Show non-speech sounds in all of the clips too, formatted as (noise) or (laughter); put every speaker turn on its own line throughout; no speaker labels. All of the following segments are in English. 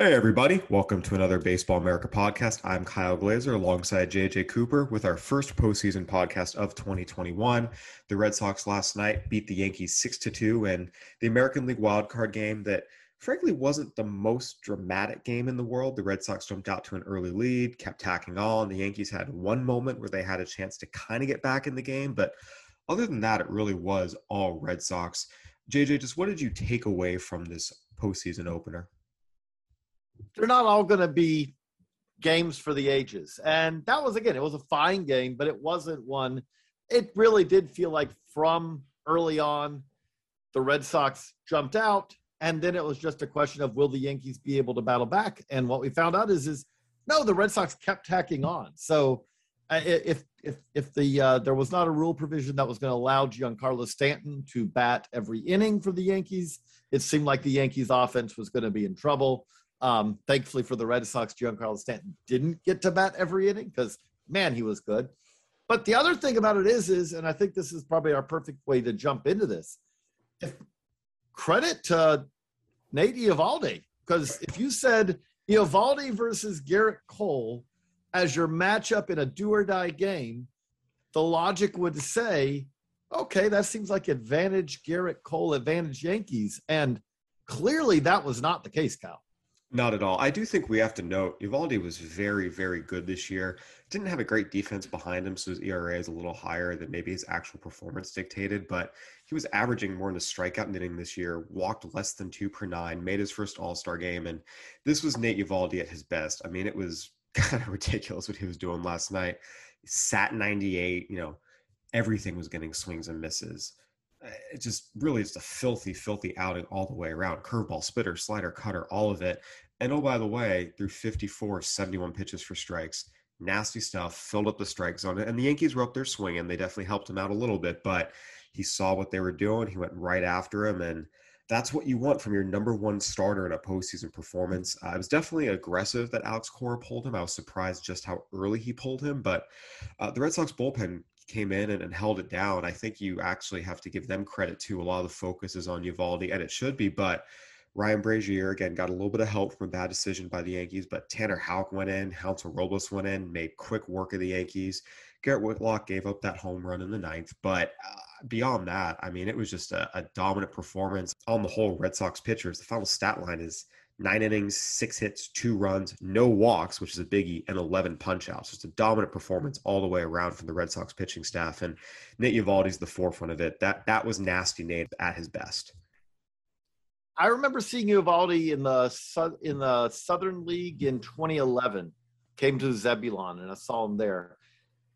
Hey, everybody. Welcome to another Baseball America podcast. I'm Kyle Glaser alongside JJ Cooper with our first postseason podcast of 2021. The Red Sox last night beat the Yankees 6 to 2 in the American League wildcard game that frankly wasn't the most dramatic game in the world. The Red Sox jumped out to an early lead, kept tacking on. The Yankees had one moment where they had a chance to kind of get back in the game, but other than that, it really was all Red Sox. JJ, just what did you take away from this postseason opener?
They're not all going to be games for the ages. And that was, again, it was a fine game, but it wasn't one. It really did feel like from early on, the Red Sox jumped out. And then it was just a question of will the Yankees be able to battle back? And what we found out is, is no, the Red Sox kept tacking on. So uh, if if if the uh, there was not a rule provision that was going to allow Giancarlo Stanton to bat every inning for the Yankees, it seemed like the Yankees offense was going to be in trouble. Um, thankfully for the Red Sox, Giancarlo Stanton didn't get to bat every inning because man, he was good. But the other thing about it is, is, and I think this is probably our perfect way to jump into this. If credit to Nate Eovaldi, because if you said Eovaldi versus Gerrit Cole as your matchup in a do or die game, the logic would say, okay, that seems like advantage Gerrit Cole, advantage Yankees. And clearly that was not the case, Kyle.
Not at all. I do think we have to note Eovaldi was very, very good this year. Didn't have a great defense behind him, so his ERA is a little higher than maybe his actual performance dictated. But he was averaging more in the strikeout knitting this year, walked less than two per nine, made his first All Star game, and this was Nate Eovaldi at his best. I mean, it was (laughs) kind of ridiculous what he was doing last night. He sat 98, you know, everything was getting swings and misses it just really just a filthy, filthy outing all the way around. Curveball, spitter, slider, cutter, all of it. And oh, by the way, through 54, 71 pitches for strikes, nasty stuff, filled up the strike zone. And the Yankees were up there swinging. They definitely helped him out a little bit, but he saw what they were doing. He went right after him. And that's what you want from your number one starter in a postseason performance. Uh, it was definitely aggressive that Alex Cora pulled him. I was surprised just how early he pulled him, but uh, the Red Sox bullpen came in and, and, held it down. I think you actually have to give them credit too. A lot of the focus is on Eovaldi, and it should be, but Ryan Brasier again got a little bit of help from a bad decision by the Yankees, but Tanner Houck went in, Hansel Robles went in, made quick work of the Yankees. Garrett Whitlock gave up that home run in the ninth, but uh, beyond that, I mean, it was just a, a dominant performance on the whole. Red Sox pitchers. The final stat line is nine innings, six hits, two runs, no walks, which is a biggie, and 11 punchouts. Just a dominant performance all the way around from the Red Sox pitching staff. And Nate Eovaldi's the forefront of it. That that was nasty Nate at his best.
I remember seeing Eovaldi in the in the Southern League in 2011. Came to Zebulon and I saw him there.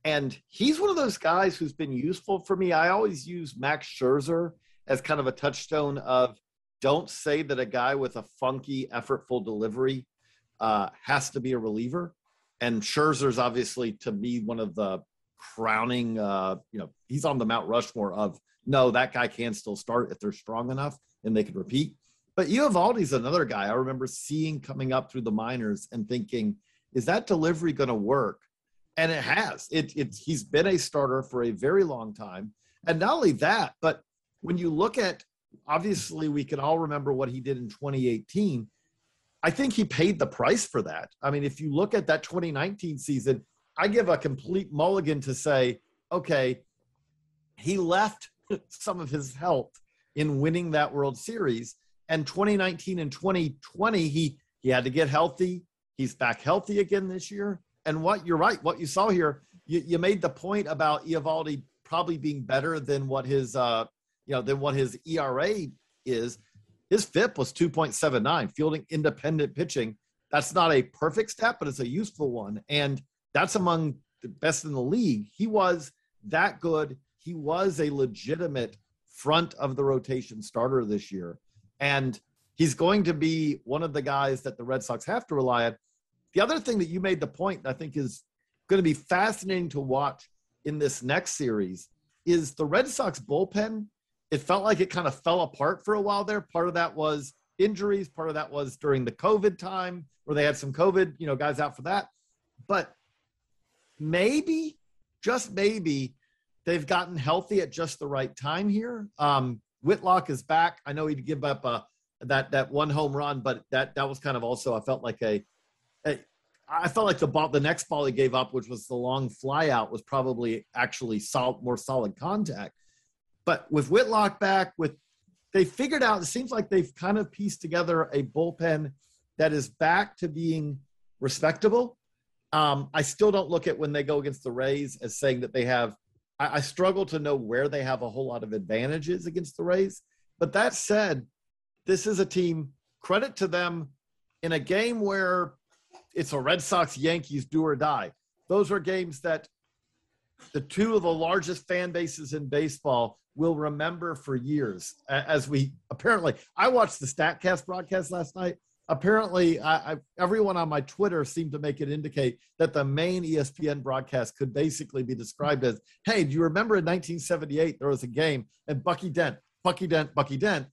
And he's one of those guys who's been useful for me. I always use Max Scherzer as kind of a touchstone of don't say that a guy with a funky, effortful delivery uh, has to be a reliever. and Scherzer's obviously to me one of the crowning. Uh, you know, he's on the Mount Rushmore of no, that guy can still start if they're strong enough and they can repeat. But Eovaldi's another guy I remember seeing coming up through the minors and thinking, is that delivery going to work? And it has. It, it's he's been a starter for a very long time. And not only that, but when you look at obviously we can all remember what he did in 2018. I think he paid the price for that. I mean, if you look at that 2019 season, I give a complete mulligan to say, okay, he left (laughs) some of his health in winning that World Series. And 2019 and 2020, he he had to get healthy. He's back healthy again this year. And what you're right, what you saw here, you, you made the point about Eovaldi probably being better than what his uh, you know than what his ERA is. His FIP was 2.79, fielding independent pitching. That's not a perfect stat, but it's a useful one. And that's among the best in the league. He was that good. He was a legitimate front of the rotation starter this year. And he's going to be one of the guys that the Red Sox have to rely on. The other thing that you made the point I think is going to be fascinating to watch in this next series is the Red Sox bullpen. It felt like it kind of fell apart for a while there. Part of that was injuries, part of that was during the COVID time where they had some COVID, you know, guys out for that. But maybe, just maybe, they've gotten healthy at just the right time here. Um, Whitlock is back. I know he'd give up a, that that one home run, but that that was kind of also I felt like a, a I felt like the ball, the next ball he gave up, which was the long fly out, was probably actually solid, more solid contact. But with Whitlock back, with they figured out, it seems like they've kind of pieced together a bullpen that is back to being respectable. Um, I still don't look at when they go against the Rays as saying that they have I, I struggle to know where they have a whole lot of advantages against the Rays. But that said, this is a team, credit to them, in a game where it's a Red Sox Yankees do or die. Those are games that the two of the largest fan bases in baseball will remember for years. As we apparently, I watched the StatCast broadcast last night apparently I, I, everyone on my twitter seemed to make it indicate that the main espn broadcast could basically be described as hey do you remember in 1978 there was a game and bucky dent bucky dent bucky dent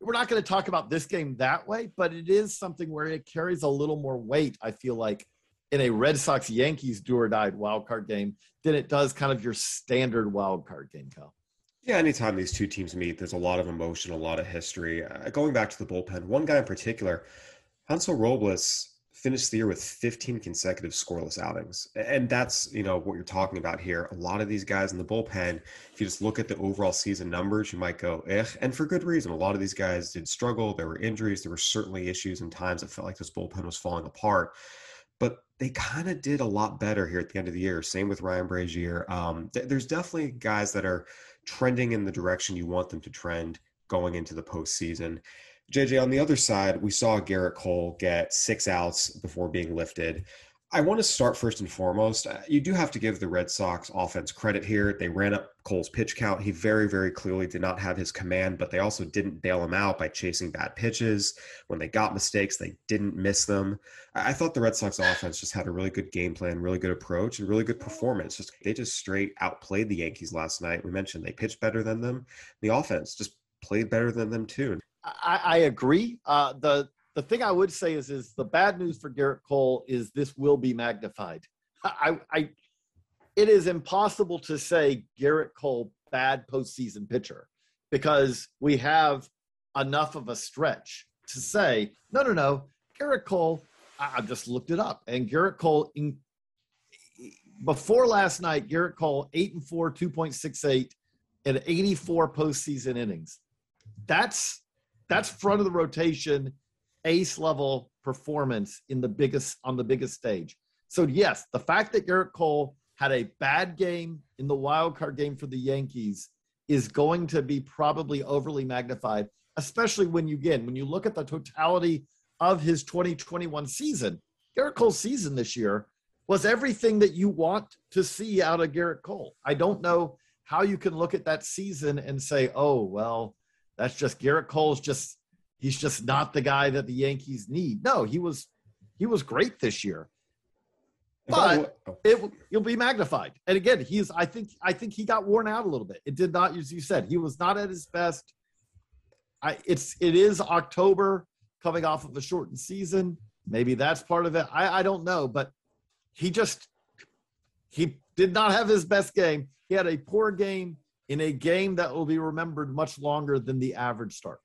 we're not going to talk about this game that way but it is something where it carries a little more weight i feel like in a red sox yankees do or die wild card game than it does kind of your standard wild card game cal
yeah, anytime these two teams meet, there's a lot of emotion, a lot of history. Uh, going back to the bullpen, one guy in particular, Hansel Robles finished the year with 15 consecutive scoreless outings. And that's, you know, what you're talking about here. A lot of these guys in the bullpen, if you just look at the overall season numbers, you might go, eh, and for good reason. A lot of these guys did struggle. There were injuries. There were certainly issues and times that felt like this bullpen was falling apart. But they kind of did a lot better here at the end of the year. Same with Ryan Brasier. Um, th- there's definitely guys that are trending in the direction you want them to trend going into the postseason. JJ, on the other side, we saw Gerrit Cole get six outs before being lifted. I want to start first and foremost. Uh, you do have to give the Red Sox offense credit here. They ran up Cole's pitch count. He very, very clearly did not have his command, but they also didn't bail him out by chasing bad pitches. When they got mistakes, they didn't miss them. I thought the Red Sox offense just had a really good game plan, really good approach, and really good performance. Just they just straight outplayed the Yankees last night. We mentioned they pitched better than them. The offense just played better than them too.
I, I agree. Uh, the the thing I would say is, is the bad news for Gerrit Cole is this will be magnified. I, I, it is impossible to say Gerrit Cole bad postseason pitcher because we have enough of a stretch to say no, no, no. Gerrit Cole, I, I just looked it up, and Gerrit Cole in, before last night, Gerrit Cole eight and four, two point six eight, and eighty four postseason innings. That's that's front of the rotation ace level performance in the biggest on the biggest stage. So yes, the fact that Gerrit Cole had a bad game in the wild card game for the Yankees is going to be probably overly magnified, especially when you again when you look at the totality of his 2021 season. Gerrit Cole's season this year was everything that you want to see out of Gerrit Cole. I don't know how you can look at that season and say, "Oh, well, that's just Gerrit Cole's just he's just not the guy that the Yankees need. No, he was he was great this year. but
Oh,
it will- you'll be magnified. And again, he's I think I think he got worn out a little bit. It did not, as you said, he was not at his best. I it's it is October coming off of a shortened season. Maybe that's part of it. I, I don't know, but he just he did not have his best game. He had a poor game in a game that will be remembered much longer than the average start.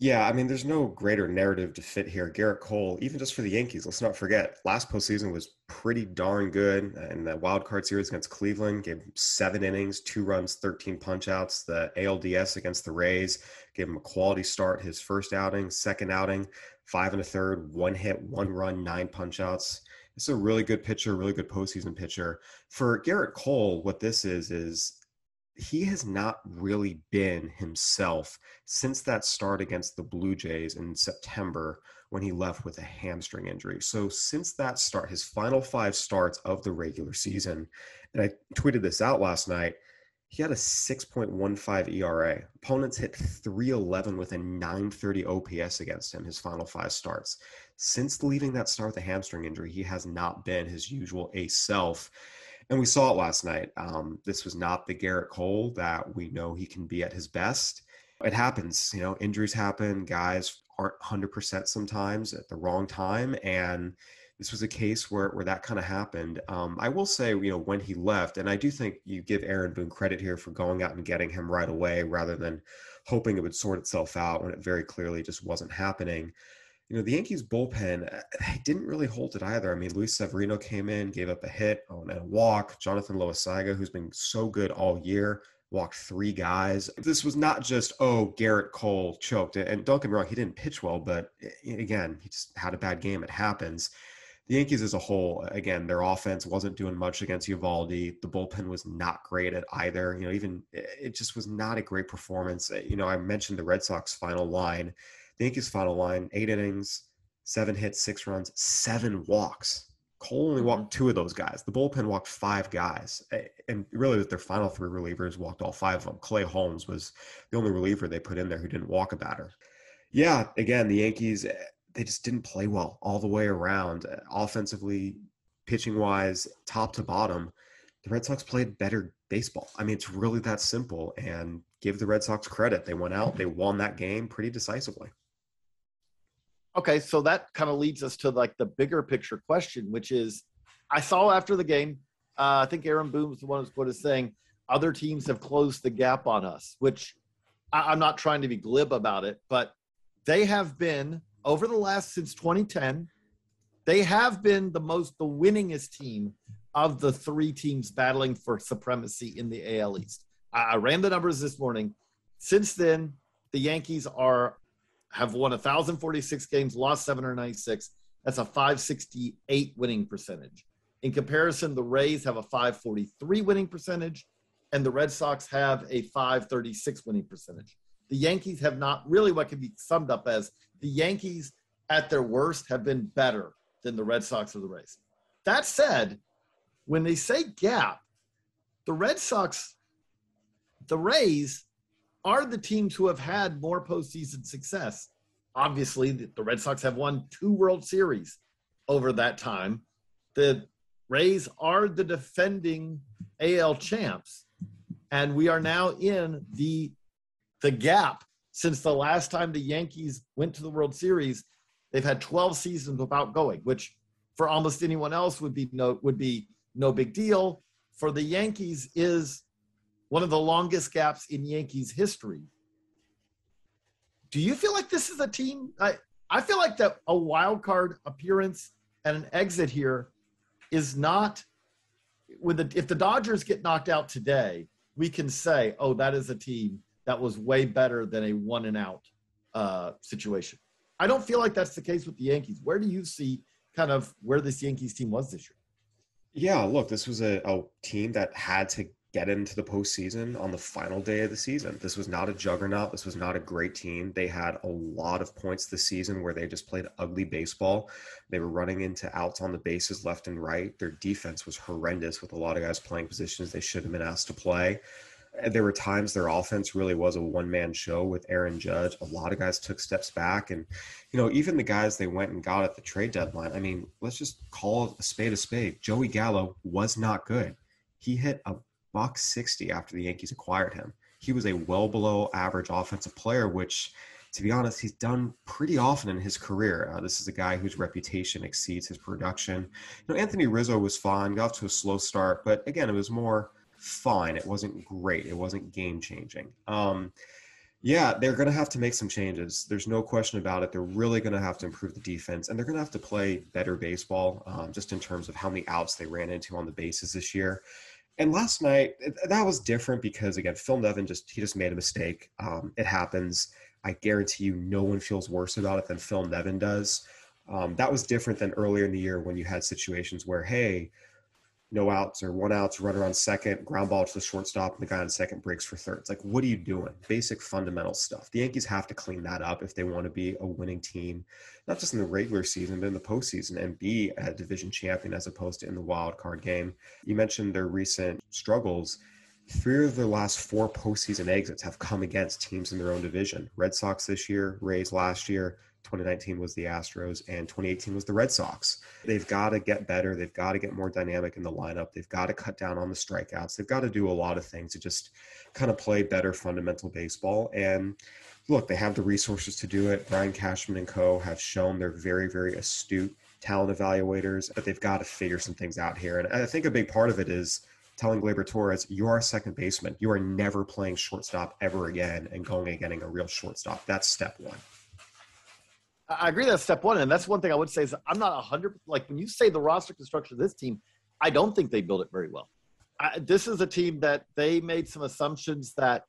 Yeah, I mean, there's no greater narrative to fit here. Gerrit Cole, even just for the Yankees, let's not forget, last postseason was pretty darn good. In the wild card series against Cleveland, gave seven innings, two runs, 13 punchouts. The ALDS against the Rays gave him a quality start his first outing, second outing, five and a third, one hit, one run, nine punchouts. It's a really good pitcher, really good postseason pitcher. For Gerrit Cole, what this is, is he has not really been himself since that start against the Blue Jays in September when he left with a hamstring injury. So since that start, his final five starts of the regular season, and I tweeted this out last night, he had a 6.15 ERA. Opponents hit 311 with a 930 OPS against him his final five starts. Since leaving that start with a hamstring injury, he has not been his usual ace self. And we saw it last night. Um, this was not the Gerrit Cole that we know he can be at his best. It happens, you know, injuries happen. Guys aren't 100% sometimes at the wrong time. And this was a case where, where that kind of happened. Um, I will say, you know, when he left, and I do think you give Aaron Boone credit here for going out and getting him right away rather than hoping it would sort itself out when it very clearly just wasn't happening you know, the Yankees bullpen uh, didn't really hold it either. I mean, Luis Severino came in, gave up a hit and a walk. Jonathan Loaisiga, who's been so good all year, walked three guys. This was not just, oh, Gerrit Cole choked. And don't get me wrong, he didn't pitch well, but again, he just had a bad game. It happens. The Yankees as a whole, again, their offense wasn't doing much against Eovaldi. The bullpen was not great at either. You know, even it just was not a great performance. You know, I mentioned the Red Sox final line Yankees final line, eight innings, seven hits, six runs, seven walks. Cole only walked mm-hmm. two of those guys. The bullpen walked five guys. And really, their final three relievers walked all five of them. Clay Holmes was the only reliever they put in there who didn't walk a batter. Yeah, again, the Yankees, eh, they just didn't play well all the way around. Offensively, pitching wise, top to bottom, the Red Sox played better baseball. I mean, it's really that simple. And give the Red Sox credit. They went out, they won that game pretty decisively.
Okay, so that kind of leads us to like the bigger picture question, which is I saw after the game, uh, I think Aaron Boone was the one who's quoted saying other teams have closed the gap on us, which I, I'm not trying to be glib about it, but they have been over the last since 2010, they have been the most the winningest team of the three teams battling for supremacy in the AL East. I, I ran the numbers this morning. Since then, the Yankees are have won 1,046 games, lost 796. That's a 568 winning percentage. In comparison, the Rays have a 543 winning percentage, and the Red Sox have a 536 winning percentage. The Yankees have not really what can be summed up as the Yankees at their worst have been better than the Red Sox or the Rays. That said, when they say gap, the Red Sox, the Rays are the teams who have had more postseason success. Obviously, the, Red Sox have won two World Series over that time. The Rays are the defending AL champs, and we are now in the the gap since the last time the Yankees went to the World Series. They've had 12 seasons without going, which for almost anyone else would be no would be no big deal. For the Yankees is one of the longest gaps in Yankees history. Do you feel like this is a team? I, I feel like that a wild card appearance and an exit here is not with the if the Dodgers get knocked out today, we can say, oh, that is a team that was way better than a one and out uh, situation. I don't feel like that's the case with the Yankees. Where do you see kind of where this Yankees team was this year?
Yeah, look, this was a, a team that had to get into the postseason on the final day of the season. This was not a juggernaut. This was not a great team. They had a lot of points this season where they just played ugly baseball. They were running into outs on the bases left and right. Their defense was horrendous with a lot of guys playing positions they should have been asked to play. there were times their offense really was a one man show with Aaron Judge. A lot of guys took steps back. And, you know, even the guys they went and got at the trade deadline, I mean, let's just call a spade a spade. Joey Gallo was not good. He hit a buck 60 after the Yankees acquired him. He was a well below average offensive player, which, to be honest, he's done pretty often in his career. Uh, this is a guy whose reputation exceeds his production. You know, Anthony Rizzo was fine, got off to a slow start, but again, it was more fine. It wasn't great. It wasn't game changing. Um, yeah, they're going to have to make some changes. There's no question about it. They're really going to have to improve the defense, and they're going to have to play better baseball, um, just in terms of how many outs they ran into on the bases this year. And last night, that was different because again, Phil Nevin just he just made a mistake. Um, it happens. I guarantee you, no one feels worse about it than Phil Nevin does. Um, that was different than earlier in the year when you had situations where, hey, no outs or one outs, runner on second, ground ball to the shortstop, and the guy on second breaks for third. It's like, what are you doing? Basic fundamental stuff. The Yankees have to clean that up if they want to be a winning team, not just in the regular season, but in the postseason and be a division champion as opposed to in the wild card game. You mentioned their recent struggles. Three of their last four postseason exits have come against teams in their own division. Red Sox this year, Rays last year, 2019 was the Astros, and 2018 was the Red Sox. They've got to get better. They've got to get more dynamic in the lineup. They've got to cut down on the strikeouts. They've got to do a lot of things to just kind of play better fundamental baseball. And look, they have the resources to do it. Brian Cashman and co. have shown they're very, very astute talent evaluators, but they've got to figure some things out here. And I think a big part of it is telling Gleyber Torres, you are a second baseman. You are never playing shortstop ever again and going and getting a real shortstop. That's step one.
I agree that's step one, and that's one thing I would say is I'm not hundred. Like when you say the roster construction of this team, I don't think they built it very well. I, this is a team that they made some assumptions that,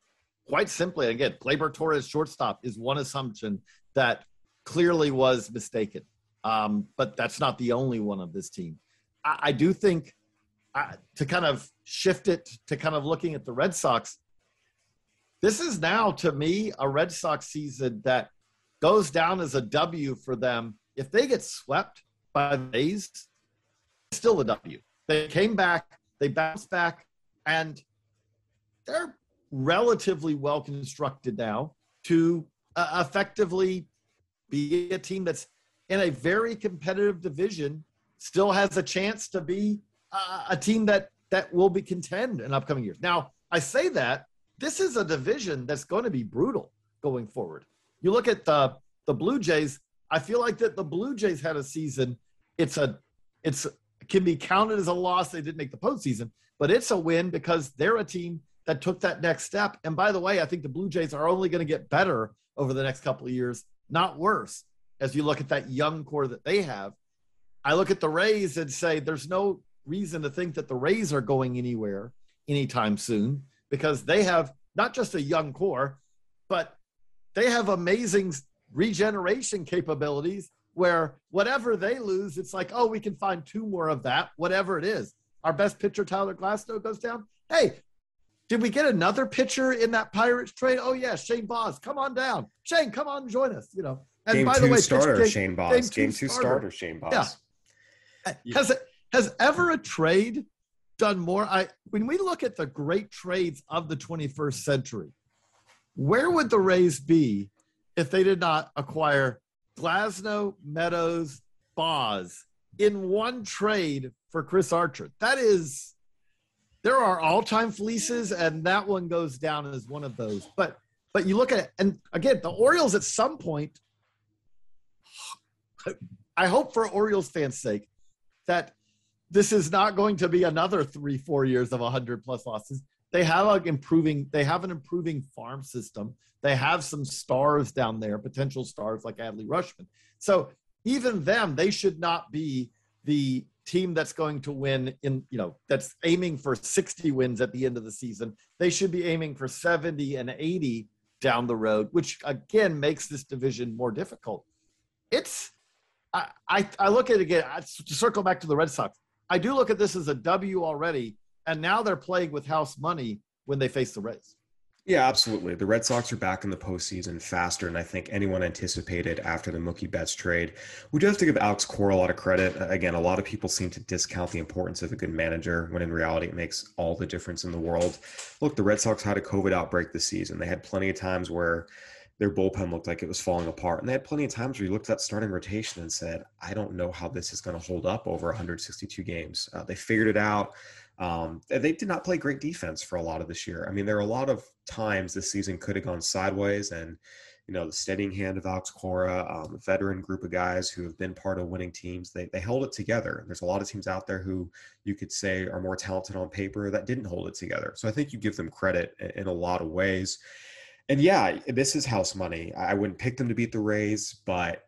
quite simply, again, Gleyber Torres shortstop is one assumption that clearly was mistaken. Um, but that's not the only one of this team. I, I do think uh, to kind of shift it to kind of looking at the Red Sox. This is now to me a Red Sox season that goes down as a W for them. If they get swept by the A's, still a W. They came back, they bounced back, and they're relatively well constructed now to uh, effectively be a team that's in a very competitive division, still has a chance to be uh, a team that that will be contend in upcoming years. Now, I say that this is a division that's going to be brutal going forward. You look at the the Blue Jays. I feel like that the Blue Jays had a season. It's a it's can be counted as a loss. They didn't make the postseason, but it's a win because they're a team that took that next step. And by the way, I think the Blue Jays are only going to get better over the next couple of years, not worse. As you look at that young core that they have, I look at the Rays and say there's no reason to think that the Rays are going anywhere anytime soon because they have not just a young core, but they have amazing regeneration capabilities where whatever they lose, it's like, oh, we can find two more of that, whatever it is. Our best pitcher, Tyler Glasnow, goes down. Hey, did we get another pitcher in that Pirates trade? Oh, yeah, Shane Baz. Come on down. Shane, come on, join us. You know,
and game by the way, starter Shane Baz. Game, game two, starter. starter Shane Baz.
Yeah. Has it has ever a trade done more? I when we look at the great trades of the 21st century, where would the Rays be if they did not acquire Glasnow, Meadows, Baz in one trade for Chris Archer. That is, there are all-time fleeces, and that one goes down as one of those. But but you look at it, and again, the Orioles at some point. I hope for Orioles fans' sake that this is not going to be another three, four years of 100 plus losses they have like improving they have an improving farm system. They have some stars down there potential stars like adley Rutschman. so even them they should not be the team that's going to win in you know that's aiming for 60 wins at the end of the season. They should be aiming for 70 and 80 down the road which again makes this division more difficult. It's i i, I look at it again to circle back to the red sox i do look at this as a w already and now they're playing with house money when they face the Rays.
Yeah, absolutely. The Red Sox are back in the postseason faster than I think anyone anticipated after the Mookie Betts trade. We do have to give Alex Cora a lot of credit. Again, a lot of people seem to discount the importance of a good manager when in reality it makes all the difference in the world. Look, the Red Sox had a COVID outbreak this season. They had plenty of times where their bullpen looked like it was falling apart. And they had plenty of times where you looked at that starting rotation and said, I don't know how this is going to hold up over 162 games. Uh, they figured it out. Um, they did not play great defense for a lot of this year. I mean, there are a lot of times this season could have gone sideways, and you know the steadying hand of Alex Cora, um, a veteran group of guys who have been part of winning teams. They they held it together. There's a lot of teams out there who you could say are more talented on paper that didn't hold it together. So I think you give them credit in a lot of ways. And yeah, this is house money. I wouldn't pick them to beat the Rays, but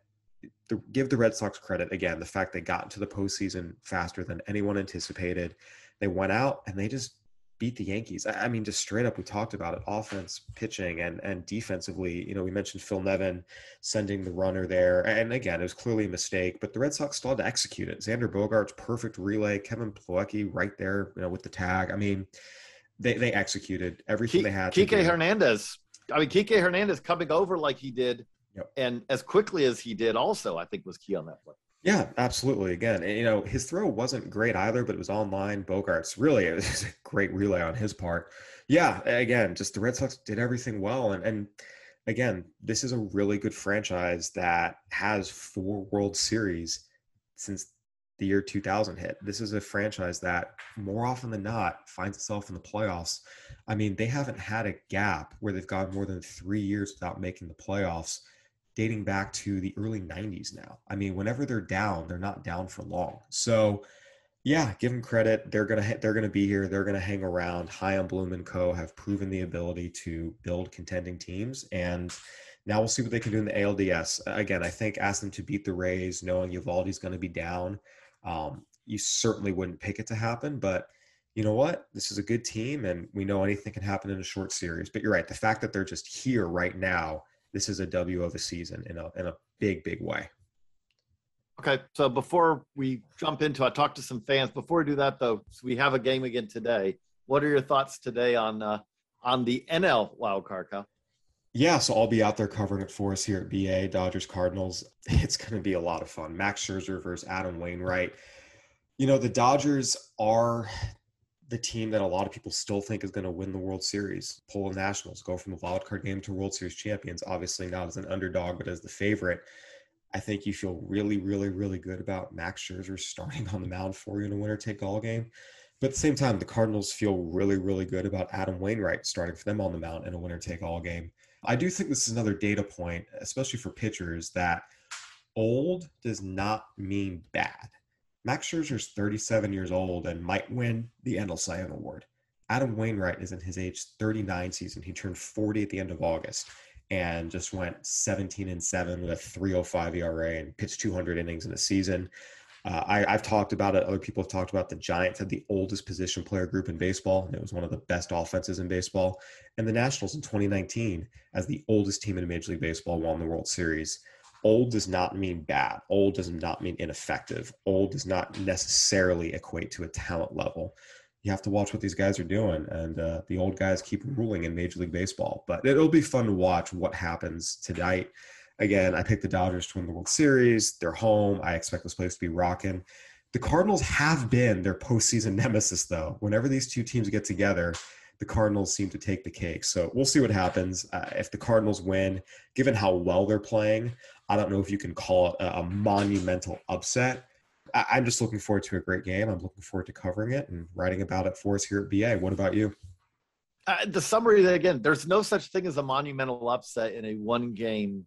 the, give the Red Sox credit again. The fact they got into the postseason faster than anyone anticipated they went out and they just beat the Yankees. I mean, just straight up, we talked about it: offense, pitching, and and defensively. You know, we mentioned Phil Nevin sending the runner there, and again, it was clearly a mistake, but the Red Sox still had to execute it. Xander Bogaerts perfect relay, Kevin Plawecki right there, you know, with the tag. I mean, they they executed everything K- they had.
Kike Hernandez. I mean, Kike Hernandez coming over like he did, yep. and as quickly as he did, also I think was key on that play.
Yeah, absolutely. Again, you know, his throw wasn't great either, but it was online. Bogaerts really it was (laughs) a great relay on his part. Yeah, again, just the Red Sox did everything well, and and again, this is a really good franchise that has four World Series since the year 2000 hit. This is a franchise that more often than not finds itself in the playoffs. I mean, they haven't had a gap where they've gone more than three years without making the playoffs dating back to the early 90s now. I mean, whenever they're down, they're not down for long. So, yeah, give them credit. They're gonna they're gonna be here. They're gonna hang around. Chaim Bloom and Co. have proven the ability to build contending teams, and now we'll see what they can do in the ALDS. Again, I think ask them to beat the Rays, knowing Eovaldi's going to be down. Um, you certainly wouldn't pick it to happen, but you know what? This is a good team, and we know anything can happen in a short series. But you're right. The fact that they're just here right now this is a W of a season in a in a big big way.
Okay, so before we jump into, I talked to some fans. Before we do that, though, so we have a game again today. What are your thoughts today on uh, on the NL wild card, Kyle?
Yeah, so I'll be out there covering it for us here at BA Dodgers Cardinals. (laughs) It's going to be a lot of fun. Max Scherzer versus Adam Wainwright. You know, the Dodgers are the team that a lot of people still think is going to win the World Series. The Nationals, go from the wild card game to World Series champions. Obviously, not as an underdog, but as the favorite. I think you feel really, really, really good about Max Scherzer starting on the mound for you in a winner take all game. But at the same time, the Cardinals feel really, really good about Adam Wainwright starting for them on the mound in a winner take all game. I do think this is another data point, especially for pitchers, that old does not mean bad. Max Scherzer is 37 years old and might win the NL Cy Award. Adam Wainwright is in his age 39 season. He turned 40 at the end of August and just went 17 and 7 with a 305 ERA and pitched 200 innings in a season. Uh, I, have talked about it. Other people have talked about the Giants had the oldest position player group in baseball, and it was one of the best offenses in baseball. And the Nationals in 2019, as the oldest team in Major League Baseball, won the World Series old does not mean bad. Old does not mean ineffective. Old does not necessarily equate to a talent level. You have to watch what these guys are doing, and uh, the old guys keep ruling in Major League Baseball. But it'll be fun to watch what happens tonight. Again, I picked the Dodgers to win the World Series. They're home. I expect this place to be rocking. The Cardinals have been their postseason (laughs) nemesis, though. Whenever these two teams get together, the Cardinals seem to take the cake. So we'll see what happens. Uh, if the Cardinals win, given how well they're playing, I don't know if you can call it a, a monumental upset. I, I'm just looking forward to a great game. I'm looking forward to covering it and writing about it for us here at BA. What about you?
Uh, the summary that again, there's no such thing as a monumental upset in a one game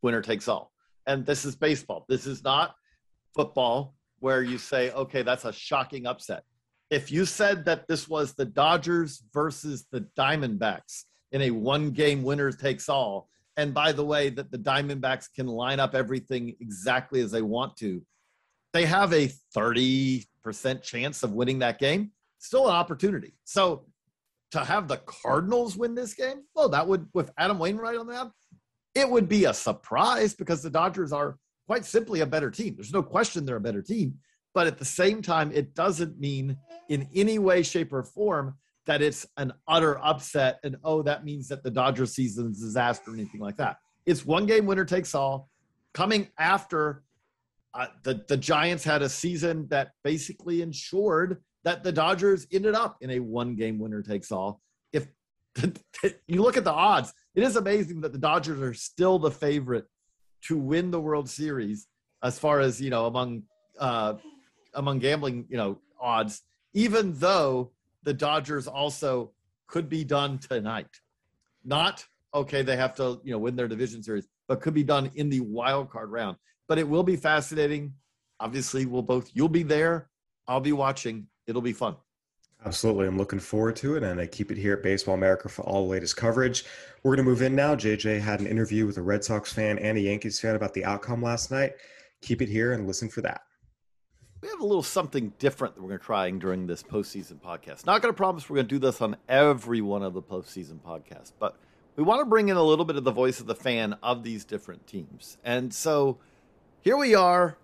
winner takes all. And this is baseball. This is not football where you say, okay, that's a shocking upset. If you said that this was the Dodgers versus the Diamondbacks in a one game winner takes all, and by the way, that the Diamondbacks can line up everything exactly as they want to. They have a 30% chance of winning that game. Still an opportunity. So to have the Cardinals win this game, well, that would, with Adam Wainwright on that, it would be a surprise because the Dodgers are quite simply a better team. There's no question they're a better team. But at the same time, it doesn't mean in any way, shape, or form that it's an utter upset and oh, that means that the Dodgers season is disaster or anything like that. It's one game winner takes all. Coming after uh, the the Giants had a season that basically ensured that the Dodgers ended up in a one game winner takes all. If (laughs) you look at the odds, it is amazing that the Dodgers are still the favorite to win the World Series as far as you know among uh, among gambling you know odds, even though the Dodgers also could be done tonight. Not okay, they have to you know win their division series, but could be done in the wild card round. But it will be fascinating. Obviously, we'll both you'll be there. I'll be watching. It'll be fun.
Absolutely. I'm looking forward to it. And I keep it here at Baseball America for all the latest coverage. We're going to move in now. JJ had an interview with a Red Sox fan and a Yankees fan about the outcome last night. Keep it here and listen for that.
We have a little something different that we're going to try during this postseason podcast. Not going to promise we're going to do this on every one of the postseason podcasts, but we want to bring in a little bit of the voice of the fan of these different teams. And so here we are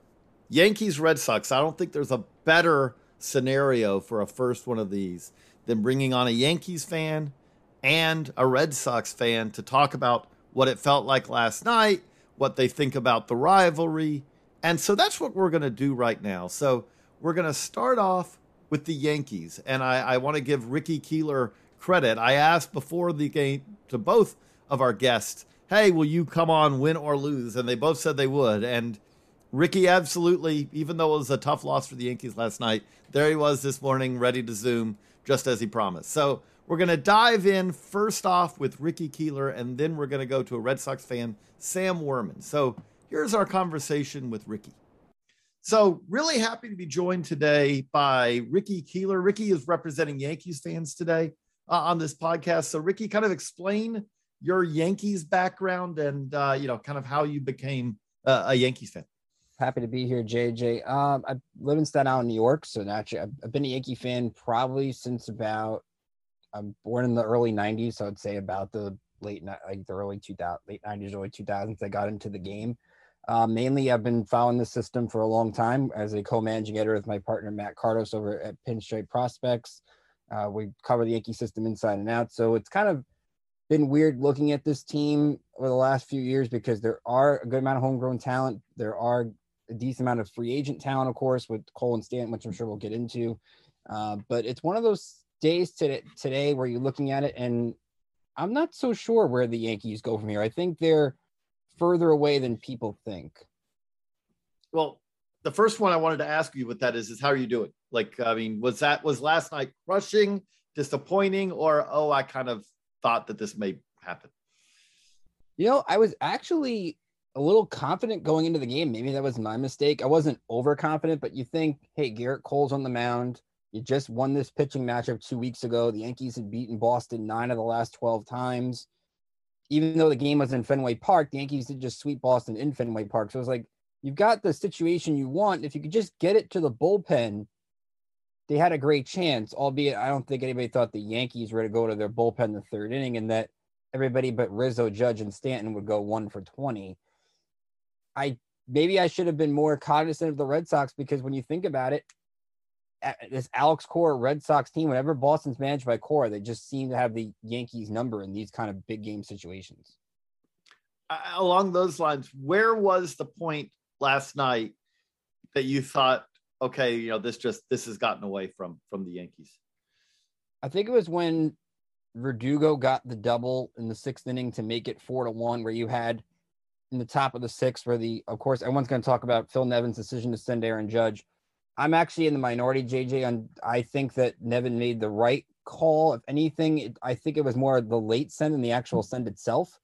Yankees, Red Sox. I don't think there's a better scenario for a first one of these than bringing on a Yankees fan and a Red Sox fan to talk about what it felt like last night, what they think about the rivalry. And so that's what we're going to do right now. So we're going to start off with the Yankees. And I, I want to give Ricky Keeler credit. I asked before the game to both of our guests, hey, will you come on, win or lose? And they both said they would. And Ricky, absolutely, even though it was a tough loss for the Yankees last night, there he was this morning, ready to Zoom, just as he promised. So we're going to dive in first off with Ricky Keeler, and then we're going to go to a Red Sox fan, Sam Werman. So here's our conversation with Ricky. So, really happy to be joined today by Ricky Keeler. Ricky is representing Yankees fans today uh, on this podcast. So, Ricky, kind of explain your Yankees background and, uh, you know, kind of how you became uh, a Yankees fan.
Happy to be here, JJ. Um, I live in Staten Island, New York. So naturally, I've, I've been a Yankee fan probably since about. I'm born in the early '90s, so I'd say about the late like the early 2000 late 90s, early 2000s. I got into the game. Uh, mainly, I've been following the system for a long time as a co-managing editor with my partner Matt Cardos over at Pinstripe Prospects. Uh, we cover the Yankee system inside and out, so it's kind of been weird looking at this team over the last few years because there are a good amount of homegrown talent. There are a decent amount of free agent talent, of course, with Cole and Stanton, which I'm sure we'll get into. Uh, but it's one of those days today, today where you're looking at it, and I'm not so sure where the Yankees go from here. I think they're further away than people think.
Well, the first one I wanted to ask you with that is, is how are you doing? Like, I mean, was that was last night crushing, disappointing, or oh, I kind of thought that this may happen?
You know, I was actually a little confident going into the game. Maybe that was my mistake. I wasn't overconfident, but you think, hey, Gerrit Cole's on the mound. You just won this pitching matchup two weeks ago. The Yankees had beaten Boston nine of the last 12 times. Even though the game was in Fenway Park, the Yankees did just sweep Boston in Fenway Park. So it was like, you've got the situation you want. If you could just get it to the bullpen, they had a great chance, albeit I don't think anybody thought the Yankees were to go to their bullpen in the third inning and that everybody but Rizzo, Judge, and Stanton would go one for 20. I maybe I should have been more cognizant of the Red Sox because when you think about it, this Alex Cora Red Sox team, whenever Boston's managed by Cora, they just seem to have the Yankees number in these kind of big game situations.
Along those lines, where was the point last night that you thought, okay, you know, this just this has gotten away from from the Yankees?
I think it was when Verdugo got the double in the sixth inning to make it four to one, where you had in the top of the six where the, of course, everyone's going to talk about Phil Nevin's decision to send Aaron Judge. I'm actually in the minority, JJ. On I think that Nevin made the right call. If anything, it, I think it was more the late send than the actual send itself,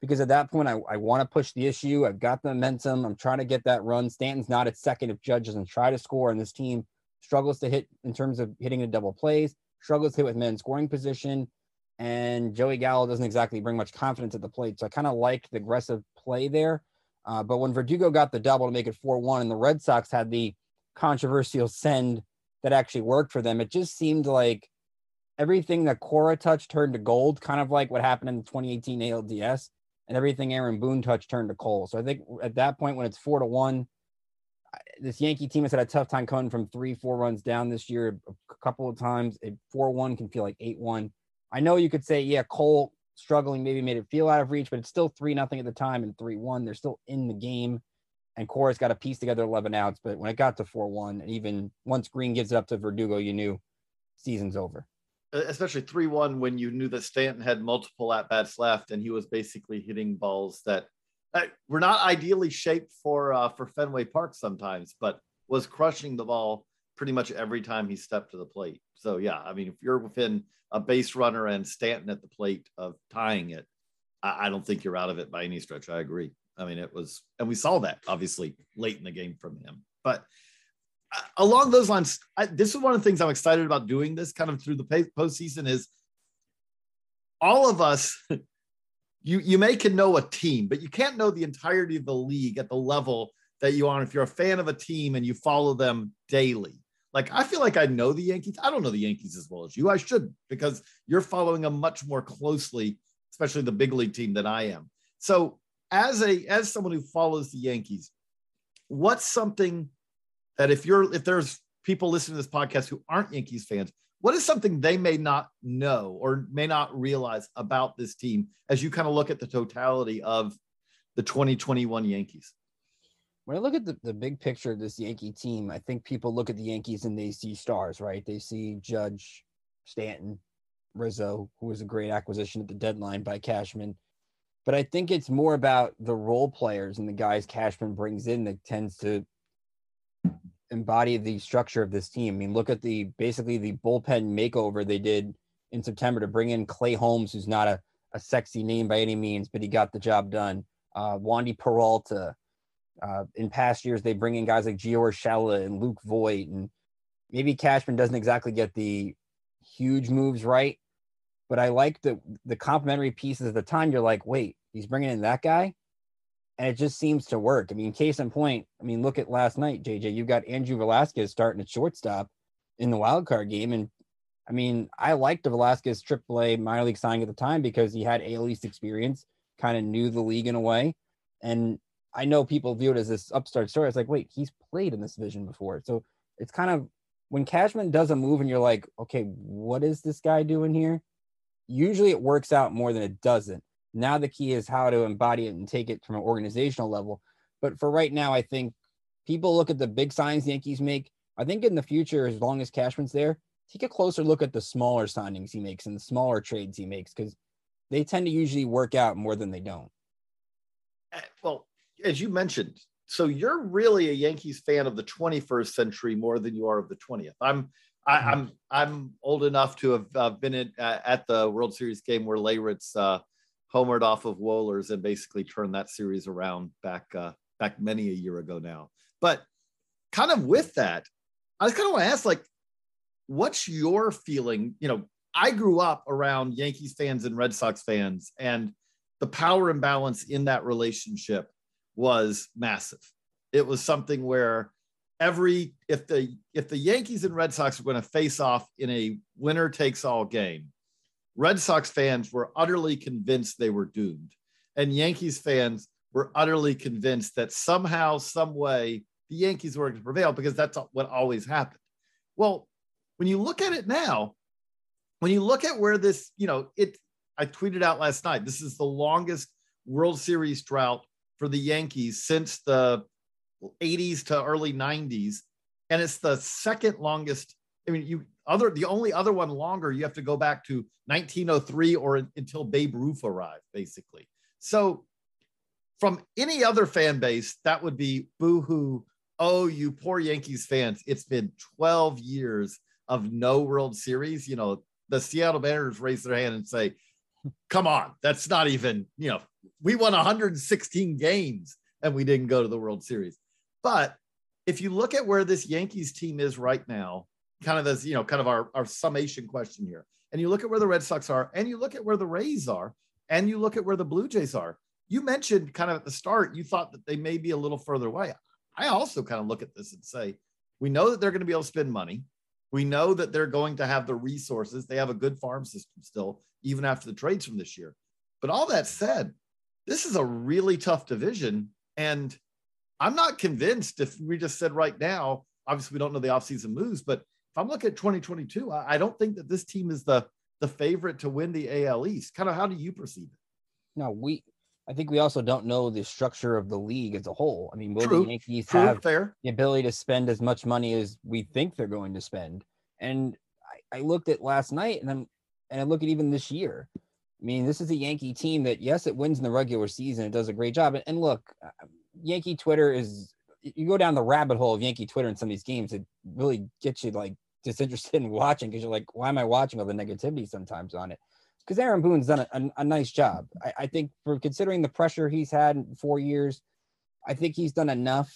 because at that point, I, I want to push the issue. I've got the momentum. I'm trying to get that run. Stanton's not at second if Judge doesn't try to score, and this team struggles to hit in terms of hitting the double plays, struggles to hit with men scoring position and Joey Gallo doesn't exactly bring much confidence at the plate. So I kind of liked the aggressive play there. Uh, but when Verdugo got the double to make it 4 1 and the Red Sox had the controversial send that actually worked for them, it just seemed like everything that Cora touched turned to gold, kind of like what happened in the 2018 ALDS, and everything Aaron Boone touched turned to coal. So I think at that point, when it's 4 to 1, this Yankee team has had a tough time coming from three, four runs down this year. A couple of times. A 4 1 can feel like 8 1. I know you could say, yeah, Cole struggling maybe made it feel out of reach, but it's still 3 nothing at the time and 3 1. They're still in the game. And Cora's got to piece together 11 outs. But when it got to 4 1, and even once Green gives it up to Verdugo, you knew season's over.
Especially 3 1 when you knew that Stanton had multiple at bats left and he was basically hitting balls that uh, were not ideally shaped for uh, for Fenway Park sometimes, but was crushing the ball pretty much every time he stepped to the plate. So yeah, I mean, if you're within a base runner and Stanton at the plate of tying it, I, I don't think you're out of it by any stretch. I agree. I mean, it was, and we saw that obviously late in the game from him. But uh, along those lines, I, this is one of the things I'm excited about doing this kind of through the postseason is all of us (laughs) you you may can know a team, but you can't know the entirety of the league at the level that you are if you're a fan of a team and you follow them daily. Like I feel like I know the Yankees. I don't know the Yankees as well as you. I should because you're following them much more closely, especially the big league team than I am. So as a as someone who follows the Yankees, what's something that if you're if there's people listening to this podcast who aren't Yankees fans, what is something they may not know or may not realize about this team as you kind of look at the totality of the 2021 Yankees?
When I look at the, the big picture of this Yankee team, I think people look at the Yankees and they see stars, right? They see Judge, Stanton, Rizzo, who was a great acquisition at the deadline by Cashman. But I think it's more about the role players and the guys Cashman brings in that tends to embody the structure of this team. I mean, look at the basically the bullpen makeover they did in September to bring in Clay Holmes, who's not a, a sexy name by any means, but he got the job done. Uh, Wandy Peralta. Uh, in past years, they bring in guys like Gio Urshela and Luke Voit, and maybe Cashman doesn't exactly get the huge moves right, but I like the the complementary pieces at the time. You're like, wait, he's bringing in that guy and it just seems to work. I mean, case in point, I mean, look at last night, JJ. You've got Andrew Velazquez starting at shortstop in the wild card game, and I mean, I liked the Velazquez AAA minor league signing at the time because he had AL East experience, kind of knew the league in a way, and I know people view it as this upstart story. It's like, wait, he's played in this division before, so it's kind of when Cashman does a move and you're like, okay, what is this guy doing here? Usually it works out more than it doesn't. Now the key is how to embody it and take it from an organizational level. But for right now, I think people look at the big signs the Yankees make. I think in the future, as long as Cashman's there, take a closer look at the smaller signings he makes and the smaller trades he makes because they tend to usually work out more than they don't.
Eh, well, as you mentioned, so you're really a Yankees fan of the 21st century more than you are of the 20th. I'm I, am mm-hmm. I'm, I'm old enough to have uh, been at, uh, at the World Series game where Leyritz uh, homered off of Wohlers and basically turned that series around back uh, back many a year ago now. But kind of with that, I just kind of want to ask, like, what's your feeling? You know, I grew up around Yankees fans and Red Sox fans, and the power imbalance in that relationship was massive. It was something where every if the if the Yankees and Red Sox were going to face off in a winner takes all game, Red Sox fans were utterly convinced they were doomed. And Yankees fans were utterly convinced that somehow, some way, the Yankees were going to prevail because that's what always happened. Well, when you look at it now, when you look at where this, you know, it, I tweeted out last night, this is the longest World Series drought for the Yankees since the 80s to early 90s. And it's the second longest. I mean, you other the only other one longer you have to go back to 1903 or until Babe Ruth arrived, basically. So from any other fan base, that would be boohoo. Oh, you poor Yankees fans. It's been 12 years of no World Series. You know, the Seattle Mariners raise their hand and say, come on, that's not even, you know, we won 116 games and we didn't go to the World Series. But if you look at where this Yankees team is right now, kind of as you know, kind of our, our summation question here. And you look at where the Red Sox are, and you look at where the Rays are, and you look at where the Blue Jays are. You mentioned kind of at the start, you thought that they may be a little further away. I also kind of look at this and say, we know that they're going to be able to spend money. We know that they're going to have the resources. They have a good farm system still, even after the trades from this year. But all that said, this is a really tough division. And I'm not convinced if we just said right now, obviously we don't know the offseason moves, but if I'm looking at 2022, I, I don't think that this team is the the favorite to win the AL East. Kind of how do you perceive it?
No, we I think we also don't know the structure of the league as a whole. I mean, will
True.
the Yankees
True,
have
fair.
the ability to spend as much money as we think they're going to spend? And I, I looked at last night and I'm and I look at even this year. I mean, this is a Yankee team that yes, it wins in the regular season. It does a great job. And, and look, uh, Yankee Twitter is you go down the rabbit hole of Yankee Twitter in some of these games, it really gets you like disinterested in (laughs) watching because you're like, why am I watching all the negativity sometimes on it? Because Aaron Boone's done a, a, a nice job. I, I think for considering the pressure he's had in four years, I think he's done enough.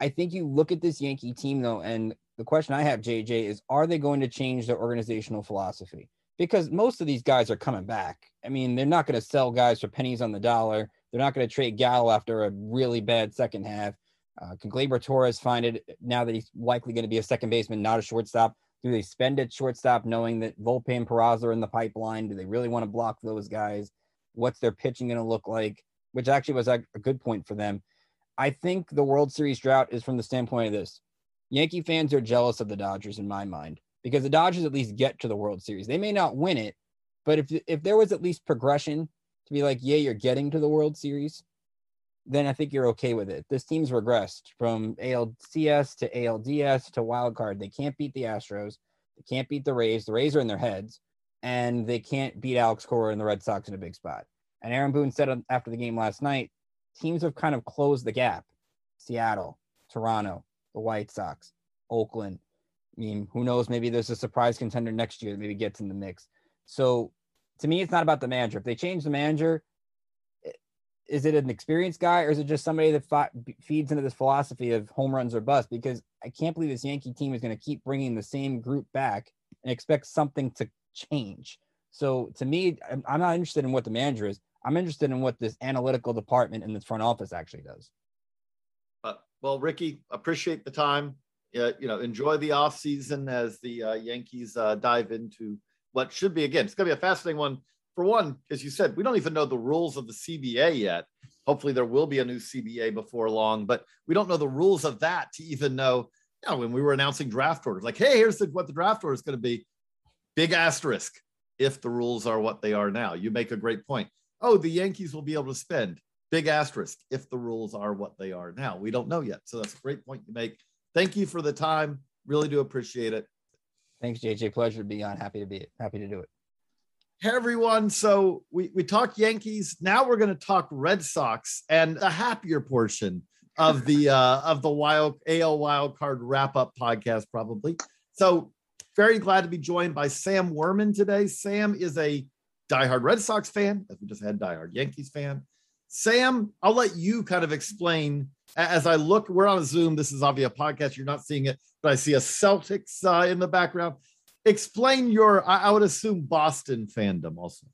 I think you look at this Yankee team though, and the question I have, JJ, is are they going to change their organizational philosophy? Because most of these guys are coming back. I mean, they're not going to sell guys for pennies on the dollar. They're not going to trade Gallo after a really bad second half. Uh, can Gleyber Torres find it now that he's likely going to be a second baseman, not a shortstop? Do they spend at shortstop knowing that Volpe and Peraza are in the pipeline? Do they really want to block those guys? What's their pitching going to look like? Which actually was a, a good point for them. I think the World Series drought is from the standpoint of this. Yankee fans are jealous of the Dodgers in my mind because the Dodgers at least get to the World Series. They may not win it, but if if there was at least progression to be like, yeah, you're getting to the World Series, then I think you're okay with it. This team's regressed from ALCS to ALDS to wild card. They can't beat the Astros. They can't beat the Rays. The Rays are in their heads, and they can't beat Alex Cora and the Red Sox in a big spot. And Aaron Boone said after the game last night, teams have kind of closed the gap. Seattle, Toronto, the White Sox, Oakland. I mean, who knows? Maybe there's a surprise contender next year that maybe gets in the mix. So to me, it's not about the manager. If they change the manager, is it an experienced guy or is it just somebody that feeds into this philosophy of home runs or bust? Because I can't believe this Yankee team is going to keep bringing the same group back and expect something to change. So to me, I'm, I'm not interested in what the manager is. I'm interested in what this analytical department in the front office actually does.
Uh, well, Ricky, appreciate the time. Uh, you know, enjoy the off season as the uh, Yankees uh, dive into what should be again. It's going to be a fascinating one. For one, as you said, we don't even know the rules of the CBA yet. Hopefully, there will be a new CBA before long, but we don't know the rules of that to even know. You know, when we were announcing draft orders, like, hey, here's the, what the draft order is going to be. Big asterisk if the rules are what they are now. You make a great point. Oh, the Yankees will be able to spend big asterisk if the rules are what they are now. We don't know yet. So that's a great point you make. Thank you for the time. Really do appreciate it.
Thanks, JJ. Pleasure to be on. Happy to be happy to do it.
Hey everyone. So we, we talked Yankees. Now we're going to talk Red Sox and the happier portion of the (laughs) uh, of the wild AL wild card wrap up podcast, probably. So very glad to be joined by Sam Werman today. Sam is a diehard Red Sox fan, as we just had diehard Yankees fan. Sam, I'll let you kind of explain as I look. We're on a Zoom. This is obviously a podcast. You're not seeing it, but I see a Celtics uh, in the background. Explain your, I, I would assume, Boston fandom also.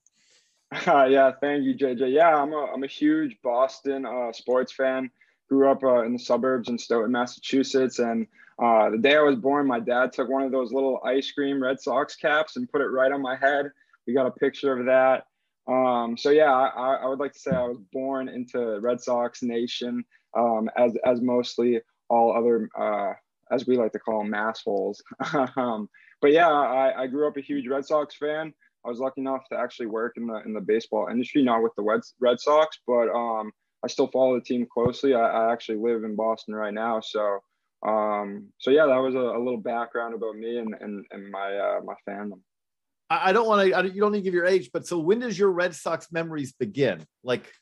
Uh, (laughs) yeah, thank you, JJ. Yeah, I'm a, I'm a huge Boston uh, sports fan. Grew up uh, in the suburbs in Stoughton, Massachusetts. And uh, the day I was born, my dad took one of those little ice cream Red Sox caps and put it right on my head. We got a picture of that. Um, so yeah, I, I, would like to say I was born into Red Sox Nation, um, as as mostly all other, uh, as we like to call them, massholes. (laughs) um, but yeah, I, I grew up a huge Red Sox fan. I was lucky enough to actually work in the in the baseball industry, not with the Red, Red Sox, but um, I still follow the team closely. I, I actually live in Boston right now, so um, so yeah, that was a, a, little background about me and and, and my uh, my fandom.
I don't want to. You don't need to give your age, but so when does your Red Sox memories begin? Like,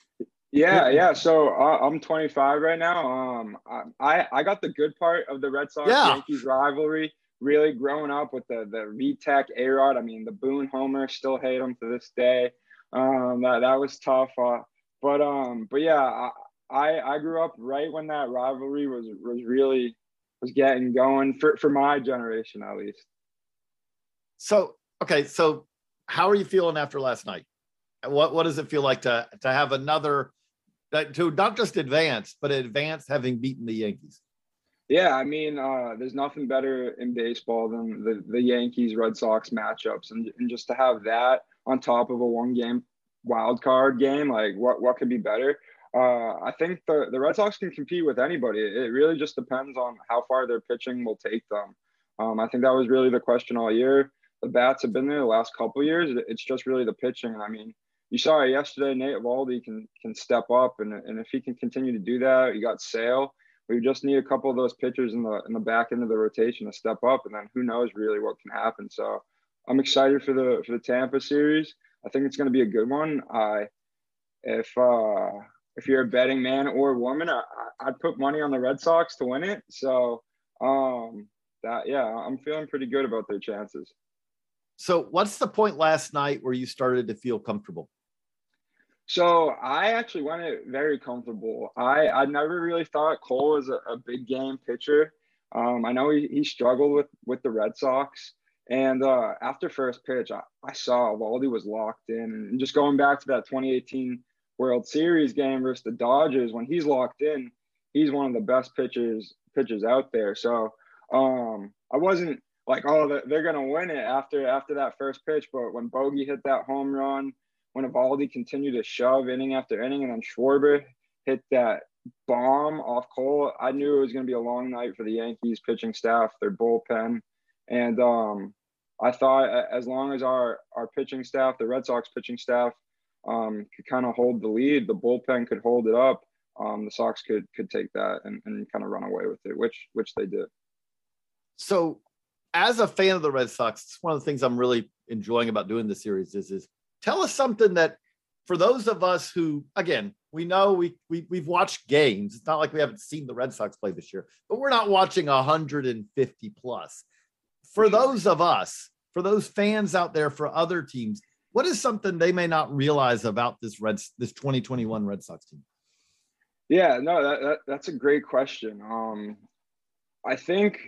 yeah, yeah. So uh, I'm 25 right now. Um, I I got the good part of the Red Sox
yeah.
Yankees rivalry. Really growing up with the the Varitek A Rod. I mean, the Boone Homer still hate him to this day. Um, that that was tough. Uh, but um, but yeah, I, I I grew up right when that rivalry was was really was getting going for for my generation at least.
So okay, so how are you feeling after last night? What what does it feel like to to have another to not just advance, but advance having beaten the Yankees?
Yeah, I mean, uh, there's nothing better in baseball than the, the Yankees Red Sox matchups, and, and just to have that on top of a one game wild card game, like what what could be better? Uh, I think the, the Red Sox can compete with anybody. It really just depends on how far their pitching will take them. Um, I think that was really the question all year. The bats have been there the last couple years. It's just really the pitching. I mean, you saw yesterday. Nate Eovaldi can can step up, and, and if he can continue to do that, you got Sale. We just need a couple of those pitchers in the in the back end of the rotation to step up, and then who knows really what can happen. So I'm excited for the for the Tampa series. I think it's going to be a good one. I if uh if you're a betting man or woman, I, I'd put money on the Red Sox to win it. So um that yeah, I'm feeling pretty good about their chances.
So what's the point last night where you started to feel comfortable?
So I actually went it very comfortable. I I never really thought Cole was a, a big game pitcher. Um, I know he, he struggled with with the Red Sox, and uh, after first pitch, I, I saw Eovaldi was locked in, and just going back to that 2018 World Series game versus the Dodgers, when he's locked in, he's one of the best pitchers pitchers out there. So um, I wasn't like, oh, they're gonna win it after after that first pitch, but when Bogey hit that home run when Eovaldi continued to shove inning after inning, and then Schwarber hit that bomb off Cole, I knew it was going to be a long night for the Yankees pitching staff, their bullpen, and um, I thought as long as our our pitching staff, the Red Sox pitching staff, um, could kind of hold the lead, the bullpen could hold it up. Um, the Sox could could take that and, and kind of run away with it, which which they did.
So, as a fan of the Red Sox, one of the things I'm really enjoying about doing the series is is tell us something that for those of us who again we know we, we we've watched games. It's not like we haven't seen the red sox play this year but we're not watching 150 plus. For those of us for those fans out there for other teams what is something they may not realize about this red this 2021 red sox team?
Yeah no that, that that's a great question. Um i think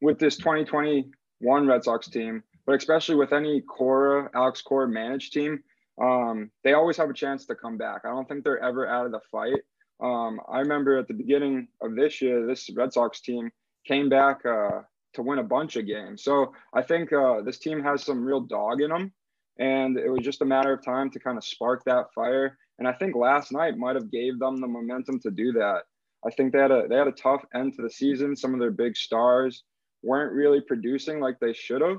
with this 2021 red sox team but especially with any Cora, Alex Cora managed team, um, they always have a chance to come back. I don't think they're ever out of the fight. Um, I remember at the beginning of this year, this Red Sox team came back uh, to win a bunch of games. So I think uh, this team has some real dog in them, and it was just a matter of time to kind of spark that fire. And I think last night might have gave them the momentum to do that. I think they had a they had a tough end to the season. Some of their big stars weren't really producing like they should have.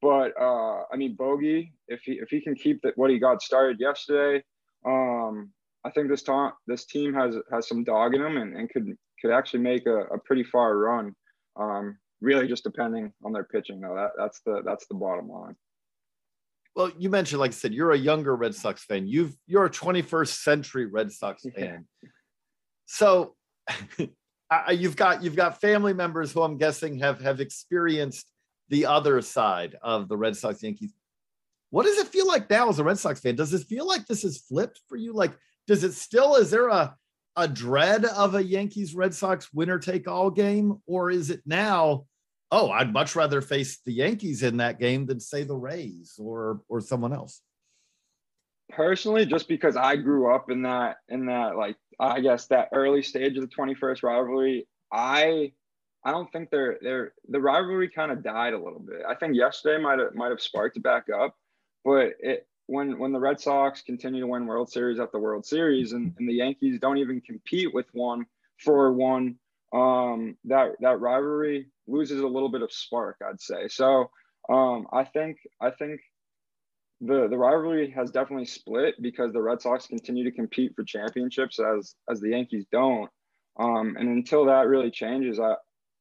But uh, I mean, Bogey, if he if he can keep the, what he got started yesterday, um, I think this time this team has has some dog in them and, and could could actually make a, a pretty far run. Um, really, just depending on their pitching, though. That that's the that's the bottom line.
Well, you mentioned, like I said, you're a younger Red Sox fan. You've you're a 21st century Red Sox fan. So (laughs) you've got you've got family members who I'm guessing have have experienced the other side of the Red Sox Yankees. What does it feel like now as a Red Sox fan? Does it feel like this is flipped for you? Like, does it still, is there a, a dread of a Yankees Red Sox winner take all game? Or is it now, oh, I'd much rather face the Yankees in that game than say the Rays or or someone else?
Personally, just because I grew up in that in that like I guess that early stage of the 21st rivalry, I I don't think they're they're the rivalry kind of died a little bit. I think yesterday might have might have sparked it back up, but it when when the Red Sox continue to win World Series after World Series and, and the Yankees don't even compete with one for one, um, that that rivalry loses a little bit of spark, I'd say. So um, I think I think the the rivalry has definitely split because the Red Sox continue to compete for championships as as the Yankees don't. Um, and until that really changes, I,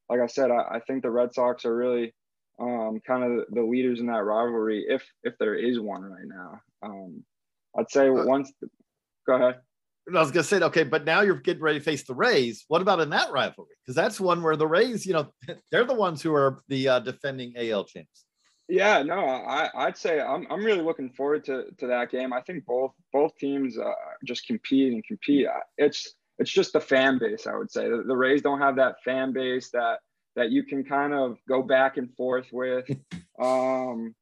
like I said, I, I think the Red Sox are really um, kind of the leaders in that rivalry, if if there is one right now. Um, I'd say uh, once. Go ahead.
I was gonna say okay, but now you're getting ready to face the Rays. What about in that rivalry? Because that's one where the Rays, you know, (laughs) they're the ones who are the uh, defending AL champs.
Yeah, no, I, I'd say I'm, I'm really looking forward to, to that game. I think both both teams uh, just compete and compete. It's it's just the fan base. I would say the, the Rays don't have that fan base that that you can kind of go back and forth with. (laughs) Um,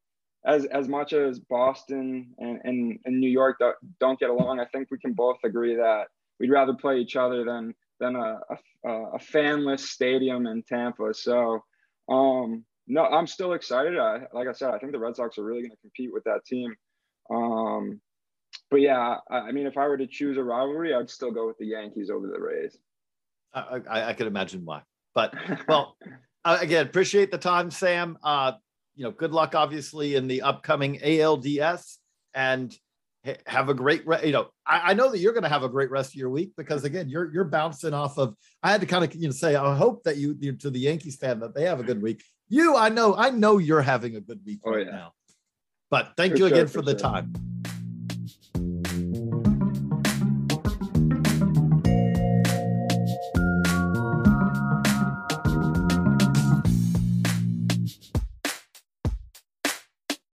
as as much as Boston and, and, and New York don't get along, I think we can both agree that we'd rather play each other than than a, a, a fanless stadium in Tampa. So um, no, I'm still excited. I, like I said, I think the Red Sox are really going to compete with that team. Um, but yeah, I, I, mean, if I were to choose a rivalry, I'd still go with the Yankees over the Rays.
I, I, I could imagine why. But (laughs) well, again, appreciate the time, Sam. Uh, you know, good luck, obviously, in the upcoming ALDS, and have a great. Re- you know, I, I know that you're going to have a great rest of your week because again, you're you're bouncing off of. I had to kind of you know say I hope that you, you to the Yankees fan that they have a good week. You, I know, I know you're having a good week
Oh,
right
yeah.
now. But thank
For
you
sure,
again
for
for the
sure.
time.